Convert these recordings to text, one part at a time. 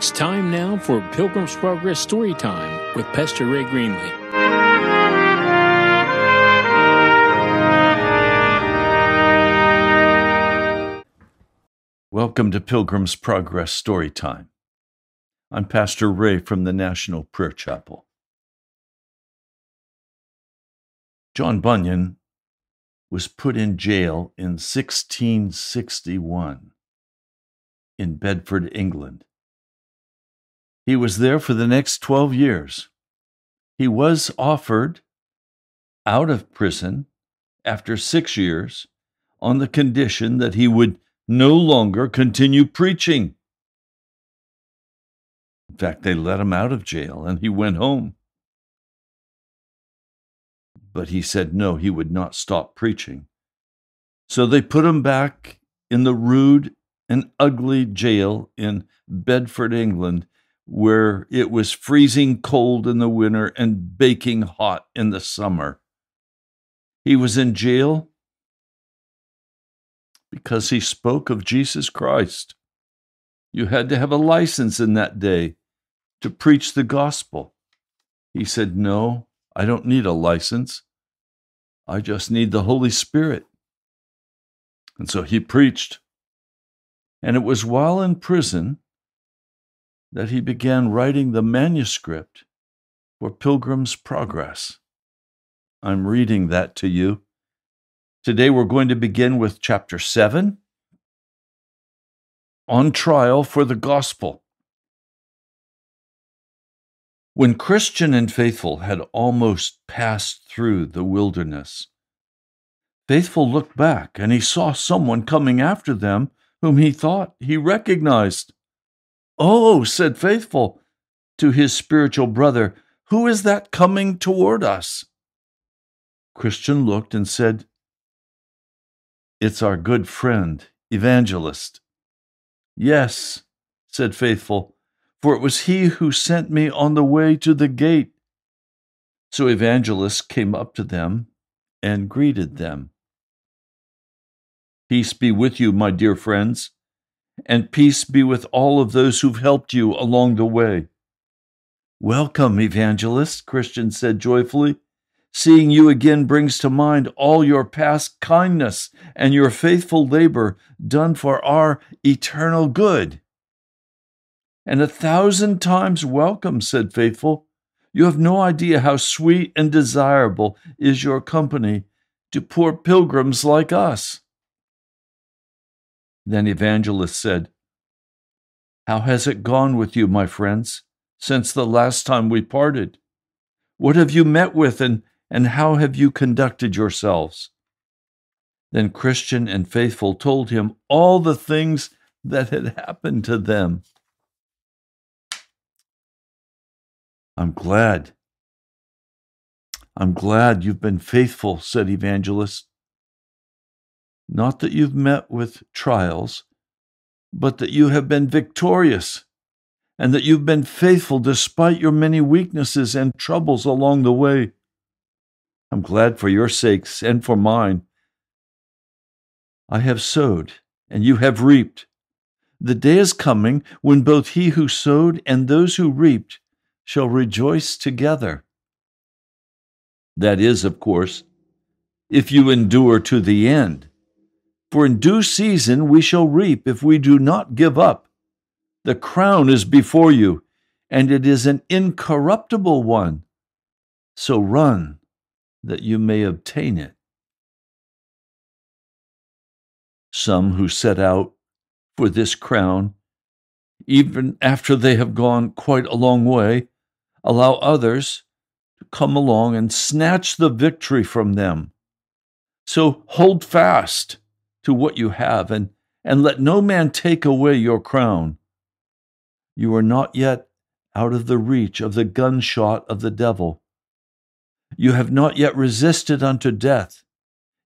It's time now for Pilgrim's Progress Story Time with Pastor Ray Greenley. Welcome to Pilgrim's Progress Story Time. I'm Pastor Ray from the National Prayer Chapel. John Bunyan was put in jail in 1661 in Bedford, England. He was there for the next 12 years. He was offered out of prison after six years on the condition that he would no longer continue preaching. In fact, they let him out of jail and he went home. But he said no, he would not stop preaching. So they put him back in the rude and ugly jail in Bedford, England, where it was freezing cold in the winter and baking hot in the summer. He was in jail because he spoke of Jesus Christ. You had to have a license in that day to preach the gospel. He said, No, I don't need a license. I just need the Holy Spirit. And so he preached. And it was while in prison that he began writing the manuscript for Pilgrim's Progress. I'm reading that to you. Today we're going to begin with chapter 7 On Trial for the Gospel. When Christian and Faithful had almost passed through the wilderness, Faithful looked back and he saw someone coming after them whom he thought he recognized. Oh, said Faithful to his spiritual brother, who is that coming toward us? Christian looked and said, It's our good friend, Evangelist. Yes, said Faithful, for it was he who sent me on the way to the gate. So Evangelist came up to them and greeted them. Peace be with you, my dear friends and peace be with all of those who've helped you along the way. Welcome, evangelist, Christian said joyfully. Seeing you again brings to mind all your past kindness and your faithful labor done for our eternal good. And a thousand times welcome, said Faithful. You have no idea how sweet and desirable is your company to poor pilgrims like us. Then Evangelist said, How has it gone with you, my friends, since the last time we parted? What have you met with, and, and how have you conducted yourselves? Then Christian and Faithful told him all the things that had happened to them. I'm glad. I'm glad you've been faithful, said Evangelist. Not that you've met with trials, but that you have been victorious and that you've been faithful despite your many weaknesses and troubles along the way. I'm glad for your sakes and for mine. I have sowed, and you have reaped. The day is coming when both he who sowed and those who reaped shall rejoice together. That is, of course, if you endure to the end. For in due season we shall reap if we do not give up. The crown is before you, and it is an incorruptible one. So run that you may obtain it. Some who set out for this crown, even after they have gone quite a long way, allow others to come along and snatch the victory from them. So hold fast to what you have, and, and let no man take away your crown. You are not yet out of the reach of the gunshot of the devil. You have not yet resisted unto death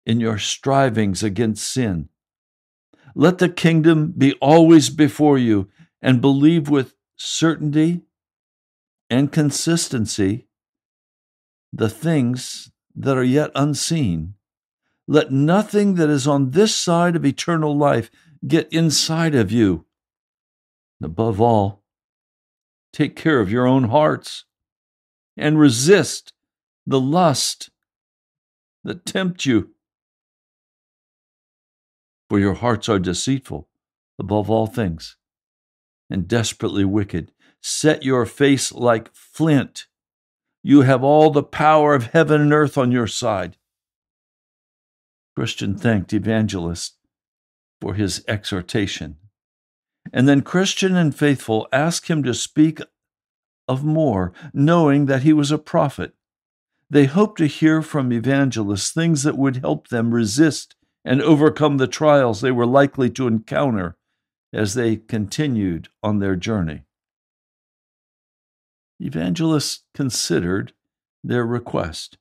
in your strivings against sin. Let the kingdom be always before you, and believe with certainty and consistency the things that are yet unseen let nothing that is on this side of eternal life get inside of you. Above all, take care of your own hearts and resist the lust that tempt you. For your hearts are deceitful above all things and desperately wicked. Set your face like flint. You have all the power of heaven and earth on your side. Christian thanked Evangelist for his exhortation. And then Christian and Faithful asked him to speak of more, knowing that he was a prophet. They hoped to hear from Evangelist things that would help them resist and overcome the trials they were likely to encounter as they continued on their journey. Evangelist considered their request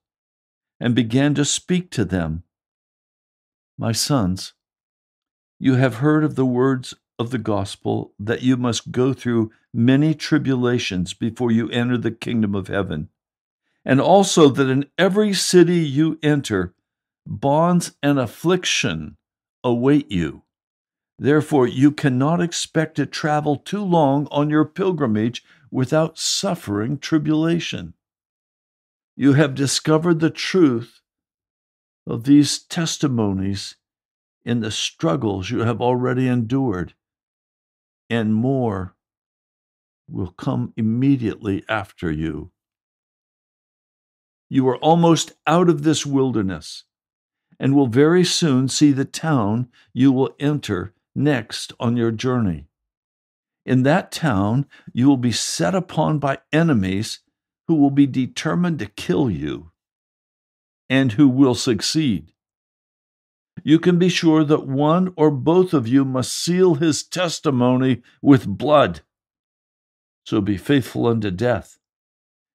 and began to speak to them. My sons, you have heard of the words of the gospel that you must go through many tribulations before you enter the kingdom of heaven, and also that in every city you enter, bonds and affliction await you. Therefore, you cannot expect to travel too long on your pilgrimage without suffering tribulation. You have discovered the truth of these testimonies in the struggles you have already endured, and more will come immediately after you. You are almost out of this wilderness and will very soon see the town you will enter next on your journey. In that town, you will be set upon by enemies who will be determined to kill you and who will succeed. You can be sure that one or both of you must seal his testimony with blood. So be faithful unto death,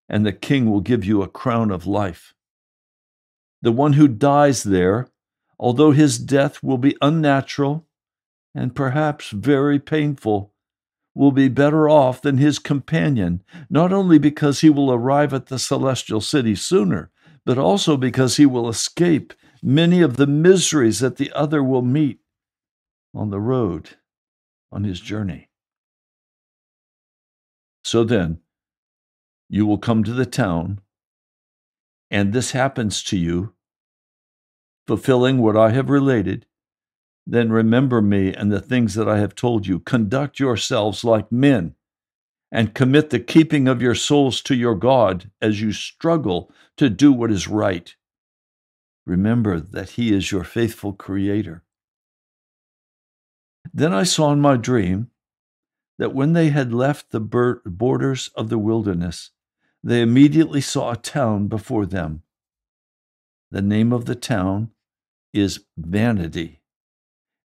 and the king will give you a crown of life. The one who dies there, although his death will be unnatural and perhaps very painful, will be better off than his companion, not only because he will arrive at the celestial city sooner, but also because he will escape many of the miseries that the other will meet on the road on his journey. So then, you will come to the town, and this happens to you, fulfilling what I have related, then remember me and the things that I have told you. Conduct yourselves like men and commit the keeping of your souls to your God as you struggle to do what is right. Remember that He is your faithful Creator. Then I saw in my dream that when they had left the borders of the wilderness, they immediately saw a town before them. The name of the town is Vanity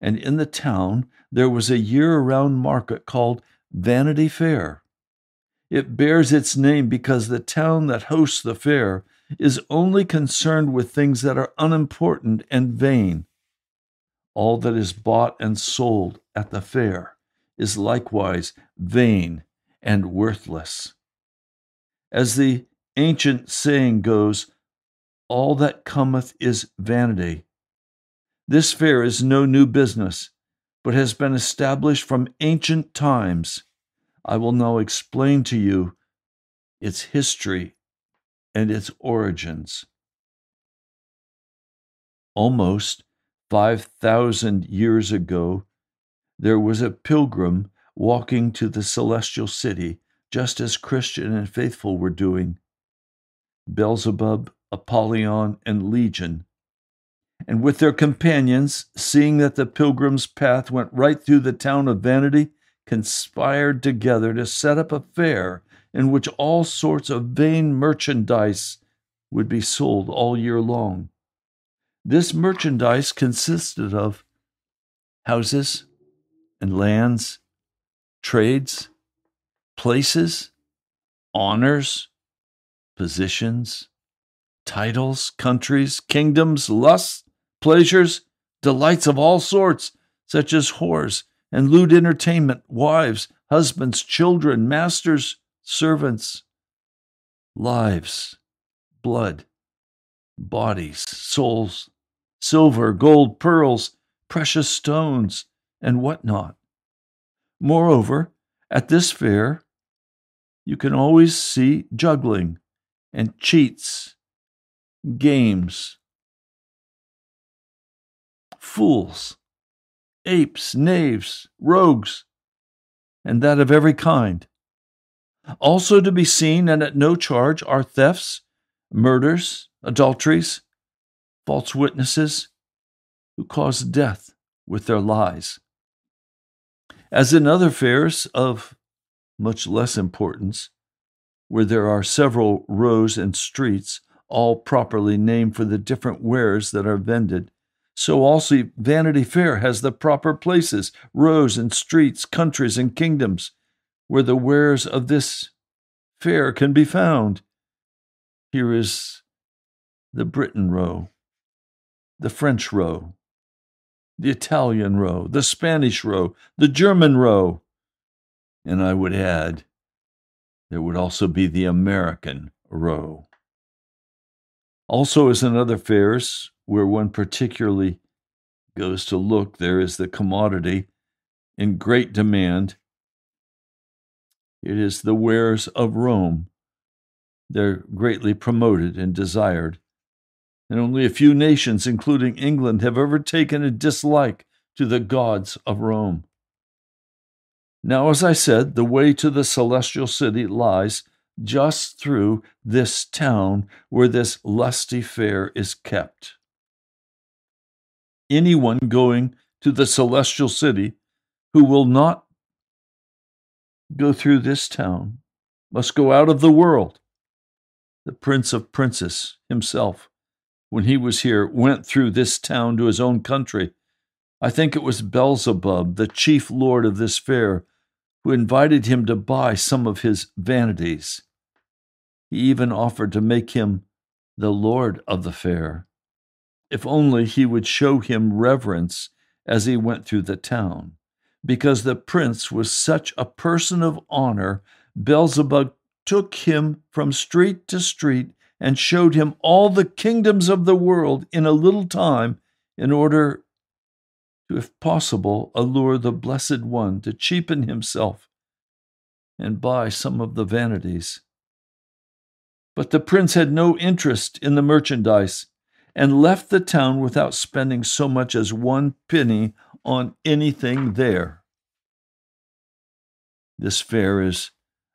and in the town there was a year round market called Vanity Fair. It bears its name because the town that hosts the fair is only concerned with things that are unimportant and vain. All that is bought and sold at the fair is likewise vain and worthless. As the ancient saying goes, all that cometh is vanity. This fair is no new business, but has been established from ancient times. I will now explain to you its history and its origins. Almost 5,000 years ago, there was a pilgrim walking to the celestial city, just as Christian and faithful were doing. Beelzebub, Apollyon, and Legion and with their companions, seeing that the pilgrim's path went right through the town of Vanity, conspired together to set up a fair in which all sorts of vain merchandise would be sold all year long. This merchandise consisted of houses and lands, trades, places, honors, positions, titles, countries, kingdoms, lusts, pleasures, delights of all sorts, such as whores and lewd entertainment, wives, husbands, children, masters, servants, lives, blood, bodies, souls, silver, gold, pearls, precious stones, and what not. Moreover, at this fair, you can always see juggling and cheats, games, fools, apes, knaves, rogues, and that of every kind. Also to be seen and at no charge are thefts, murders, adulteries, false witnesses, who cause death with their lies. As in other fairs of much less importance, where there are several rows and streets, all properly named for the different wares that are vended, so also Vanity Fair has the proper places, rows and streets, countries and kingdoms, where the wares of this fair can be found. Here is the Britain row, the French row, the Italian row, the Spanish row, the German row, and I would add, there would also be the American row. Also, as in other fairs, where one particularly goes to look, there is the commodity in great demand. It is the wares of Rome. They're greatly promoted and desired. And only a few nations, including England, have ever taken a dislike to the gods of Rome. Now, as I said, the way to the celestial city lies just through this town where this lusty fair is kept. Anyone going to the celestial city who will not go through this town must go out of the world. The Prince of Princes himself, when he was here, went through this town to his own country. I think it was Beelzebub, the chief lord of this fair, who invited him to buy some of his vanities. He even offered to make him the lord of the fair, if only he would show him reverence as he went through the town. Because the prince was such a person of honor, Beelzebub took him from street to street and showed him all the kingdoms of the world in a little time in order to, if possible, allure the Blessed One to cheapen himself and buy some of the vanities. But the prince had no interest in the merchandise and left the town without spending so much as one penny on anything there. This fair is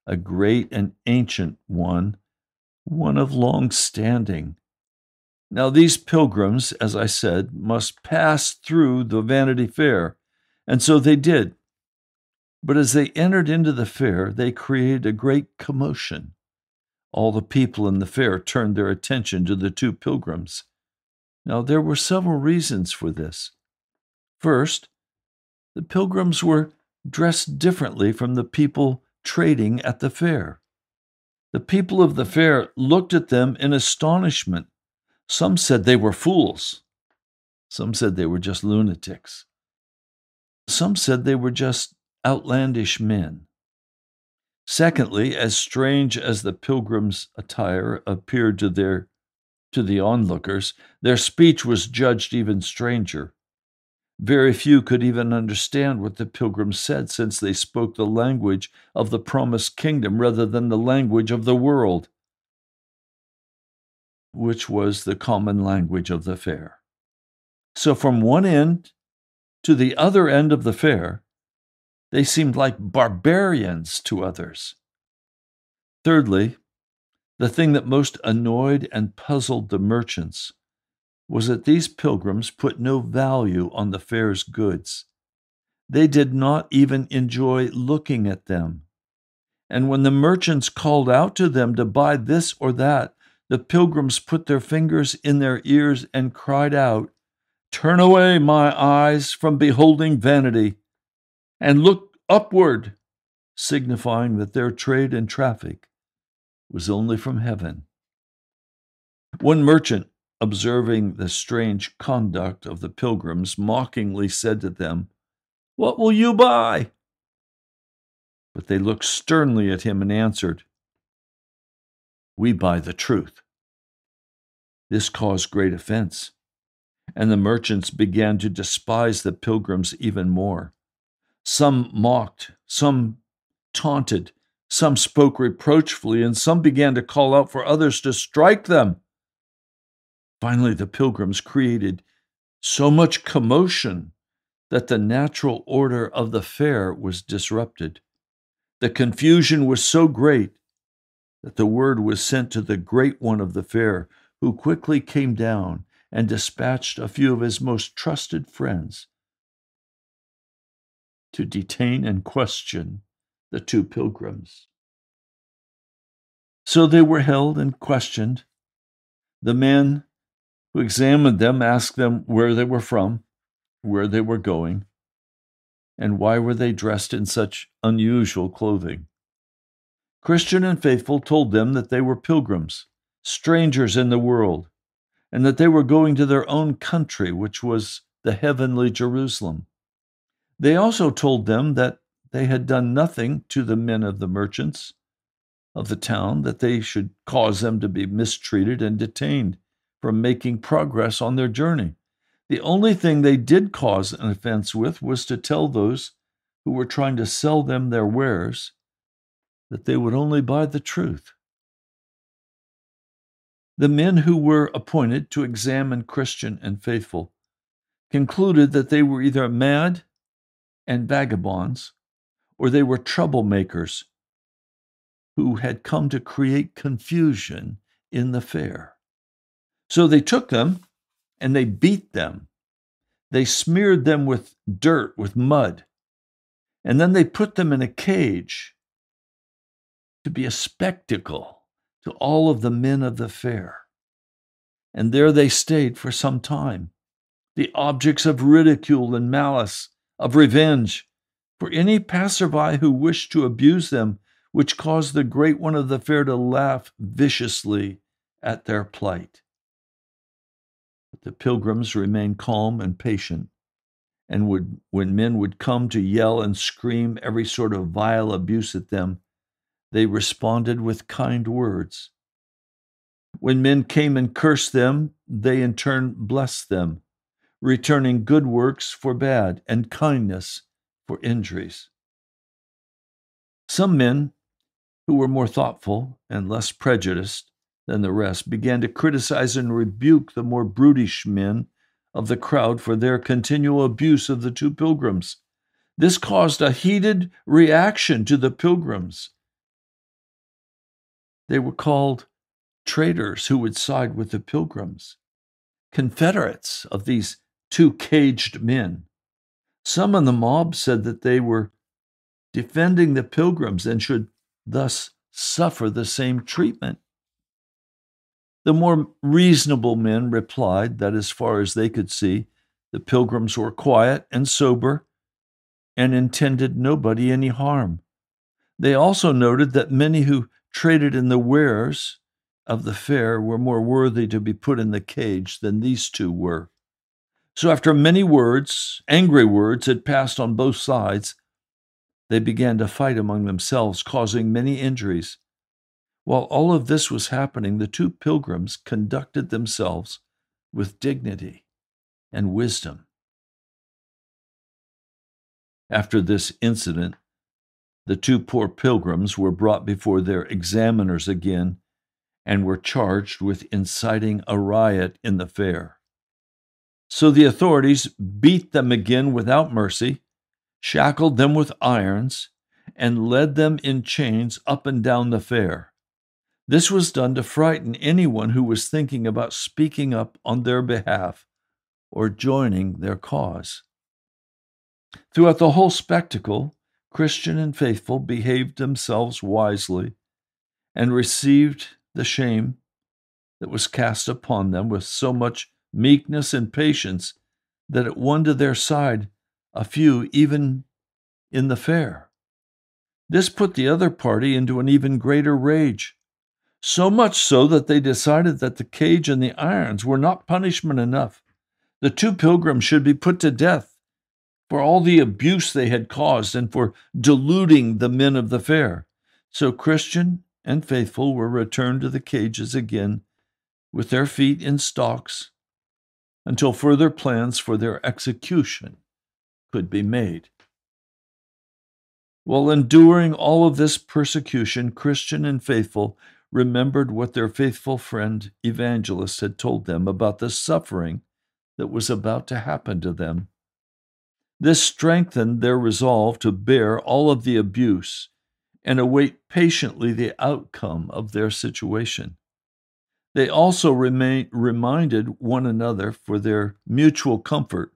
a great and ancient one, one of long standing. Now, these pilgrims, as I said, must pass through the Vanity Fair, and so they did. But as they entered into the fair, they created a great commotion. All the people in the fair turned their attention to the two pilgrims. Now, there were several reasons for this. First, the pilgrims were dressed differently from the people trading at the fair. The people of the fair looked at them in astonishment some said they were fools. Some said they were just lunatics. Some said they were just outlandish men. Secondly, as strange as the pilgrims' attire appeared to their to the onlookers, their speech was judged even stranger. Very few could even understand what the pilgrims said, since they spoke the language of the promised kingdom rather than the language of the world which was the common language of the fair. So, from one end to the other end of the fair, they seemed like barbarians to others. Thirdly, the thing that most annoyed and puzzled the merchants was that these pilgrims put no value on the fair's goods. They did not even enjoy looking at them. And when the merchants called out to them to buy this or that, the pilgrims put their fingers in their ears and cried out, Turn away my eyes from beholding vanity, and look upward, signifying that their trade and traffic was only from heaven. One merchant, observing the strange conduct of the pilgrims, mockingly said to them, What will you buy? But they looked sternly at him and answered, we buy the truth. This caused great offense, and the merchants began to despise the pilgrims even more. Some mocked, some taunted, Some spoke reproachfully, and some began to call out for others to strike them. Finally, the pilgrims created so much commotion that the natural order of the fair was disrupted. The confusion was so great that the word was sent to the great one of the fair, who quickly came down and dispatched a few of his most trusted friends to detain and question the two pilgrims. So they were held and questioned. The men who examined them asked them where they were from, where they were going, and why were they dressed in such unusual clothing. Christian and Faithful told them that they were pilgrims, strangers in the world, and that they were going to their own country, which was the heavenly Jerusalem. They also told them that they had done nothing to the men of the merchants of the town that they should cause them to be mistreated and detained from making progress on their journey. The only thing they did cause an offense with was to tell those who were trying to sell them their wares that they would only buy the truth. The men who were appointed to examine Christian and faithful concluded that they were either mad and vagabonds or they were troublemakers who had come to create confusion in the fair. So they took them and they beat them. They smeared them with dirt, with mud, and then they put them in a cage to be a spectacle to all of the men of the fair. And there they stayed for some time, the objects of ridicule and malice, of revenge, for any passerby who wished to abuse them, which caused the great one of the fair to laugh viciously at their plight. But the pilgrims remained calm and patient, and would, when men would come to yell and scream every sort of vile abuse at them, they responded with kind words. When men came and cursed them, they in turn blessed them, returning good works for bad and kindness for injuries. Some men who were more thoughtful and less prejudiced than the rest began to criticize and rebuke the more brutish men of the crowd for their continual abuse of the two pilgrims. This caused a heated reaction to the pilgrims. They were called traitors who would side with the pilgrims, confederates of these two caged men. Some in the mob said that they were defending the pilgrims and should thus suffer the same treatment. The more reasonable men replied that, as far as they could see, the pilgrims were quiet and sober and intended nobody any harm. They also noted that many who traded in the wares of the fair were more worthy to be put in the cage than these two were. So, after many words, angry words, had passed on both sides, they began to fight among themselves, causing many injuries. While all of this was happening, the two pilgrims conducted themselves with dignity and wisdom. After this incident, the two poor pilgrims were brought before their examiners again and were charged with inciting a riot in the fair. So the authorities beat them again without mercy, shackled them with irons, and led them in chains up and down the fair. This was done to frighten anyone who was thinking about speaking up on their behalf or joining their cause. Throughout the whole spectacle, Christian and faithful behaved themselves wisely and received the shame that was cast upon them with so much meekness and patience that it won to their side a few even in the fair. This put the other party into an even greater rage so much so that they decided that the cage and the irons were not punishment enough. The two pilgrims should be put to death for all the abuse they had caused and for deluding the men of the fair. So Christian and faithful were returned to the cages again with their feet in stocks until further plans for their execution could be made. While enduring all of this persecution, Christian and faithful remembered what their faithful friend evangelist had told them about the suffering that was about to happen to them. This strengthened their resolve to bear all of the abuse and await patiently the outcome of their situation. They also remain, reminded one another for their mutual comfort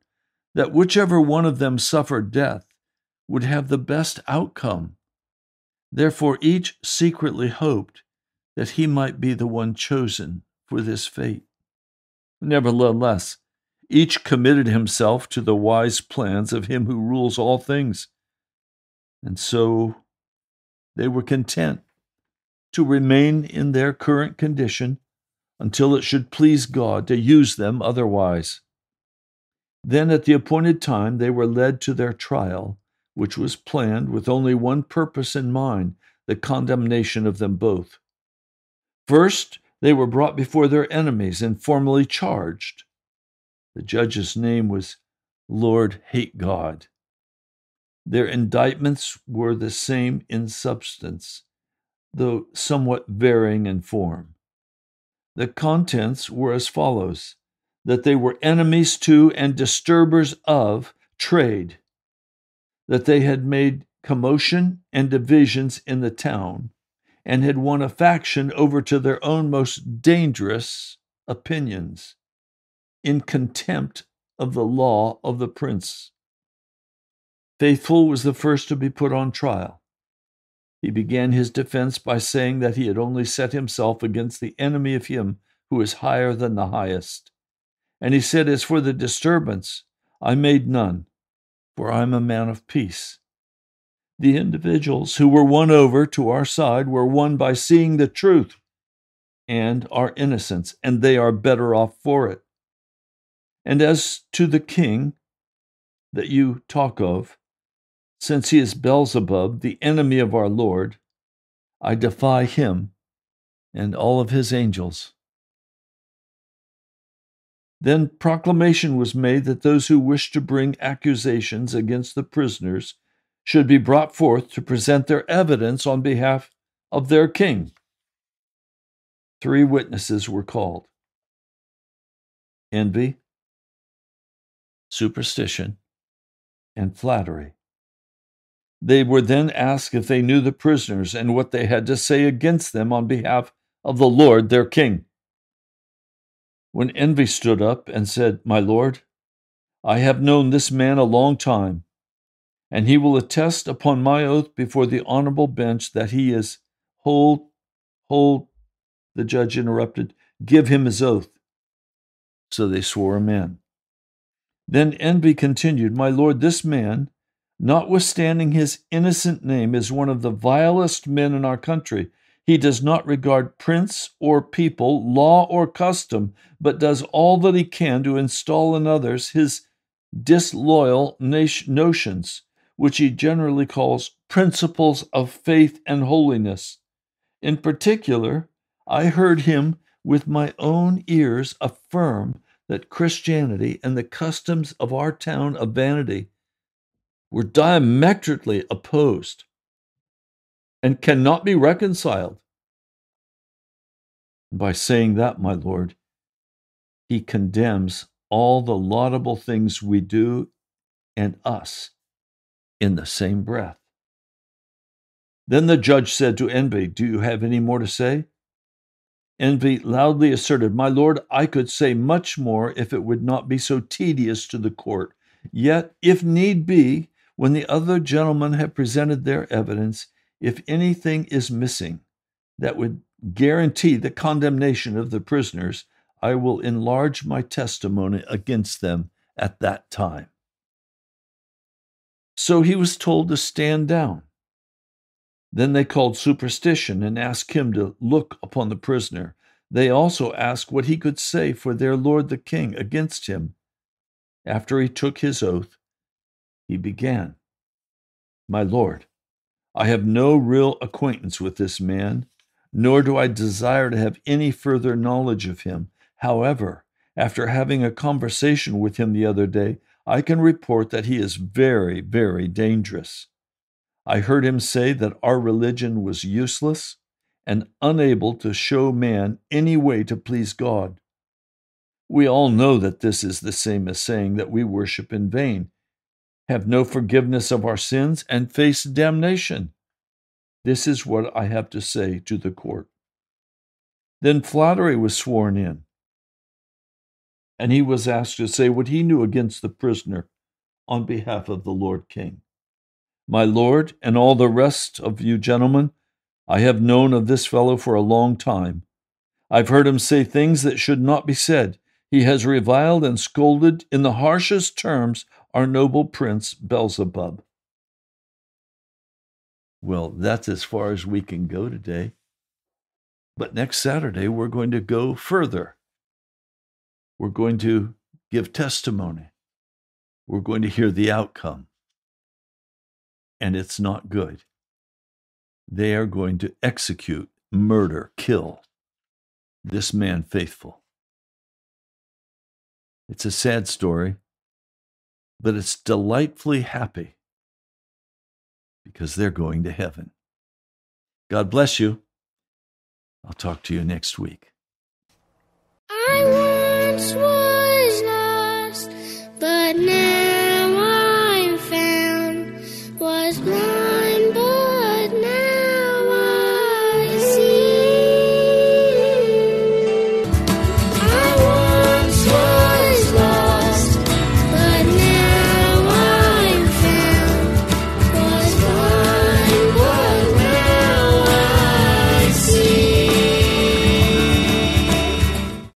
that whichever one of them suffered death would have the best outcome. Therefore, each secretly hoped that he might be the one chosen for this fate. Nevertheless, each committed himself to the wise plans of him who rules all things. And so they were content to remain in their current condition until it should please God to use them otherwise. Then, at the appointed time, they were led to their trial, which was planned with only one purpose in mind the condemnation of them both. First, they were brought before their enemies and formally charged. The judge's name was Lord Hate God. Their indictments were the same in substance, though somewhat varying in form. The contents were as follows that they were enemies to and disturbers of trade, that they had made commotion and divisions in the town, and had won a faction over to their own most dangerous opinions, in contempt of the law of the prince. Faithful was the first to be put on trial. He began his defense by saying that he had only set himself against the enemy of him who is higher than the highest. And he said, As for the disturbance, I made none, for I am a man of peace. The individuals who were won over to our side were won by seeing the truth and our innocence, and they are better off for it. And as to the king that you talk of, since he is Beelzebub, the enemy of our Lord, I defy him and all of his angels. Then proclamation was made that those who wished to bring accusations against the prisoners should be brought forth to present their evidence on behalf of their king. Three witnesses were called envy, superstition, and flattery. They were then asked if they knew the prisoners and what they had to say against them on behalf of the Lord their King. When Envy stood up and said, My Lord, I have known this man a long time, and he will attest upon my oath before the honorable bench that he is. Hold, hold, the judge interrupted. Give him his oath. So they swore him in. Then Envy continued, My Lord, this man, notwithstanding his innocent name, is one of the vilest men in our country. He does not regard prince or people, law or custom, but does all that he can to install in others his disloyal notions, which he generally calls principles of faith and holiness. In particular, I heard him with my own ears affirm that Christianity and the customs of our town of Vanity were diametrically opposed and cannot be reconciled. By saying that, my Lord, he condemns all the laudable things we do and us in the same breath. Then the judge said to Envy, Do you have any more to say? Envy loudly asserted, My lord, I could say much more if it would not be so tedious to the court. Yet, if need be, when the other gentlemen have presented their evidence, if anything is missing that would guarantee the condemnation of the prisoners, I will enlarge my testimony against them at that time. So he was told to stand down. Then they called superstition and asked him to look upon the prisoner. They also asked what he could say for their lord the king against him. After he took his oath, he began My lord, I have no real acquaintance with this man, nor do I desire to have any further knowledge of him. However, after having a conversation with him the other day, I can report that he is very, very dangerous. I heard him say that our religion was useless and unable to show man any way to please God. We all know that this is the same as saying that we worship in vain, have no forgiveness of our sins, and face damnation. This is what I have to say to the court. Then Flattery was sworn in, and he was asked to say what he knew against the prisoner on behalf of the Lord King. My lord, and all the rest of you gentlemen, I have known of this fellow for a long time. I've heard him say things that should not be said. He has reviled and scolded in the harshest terms our noble prince Beelzebub. Well, that's as far as we can go today. But next Saturday, we're going to go further. We're going to give testimony. We're going to hear the outcome. And it's not good. They are going to execute, murder, kill this man faithful. It's a sad story, but it's delightfully happy because they're going to heaven. God bless you. I'll talk to you next week.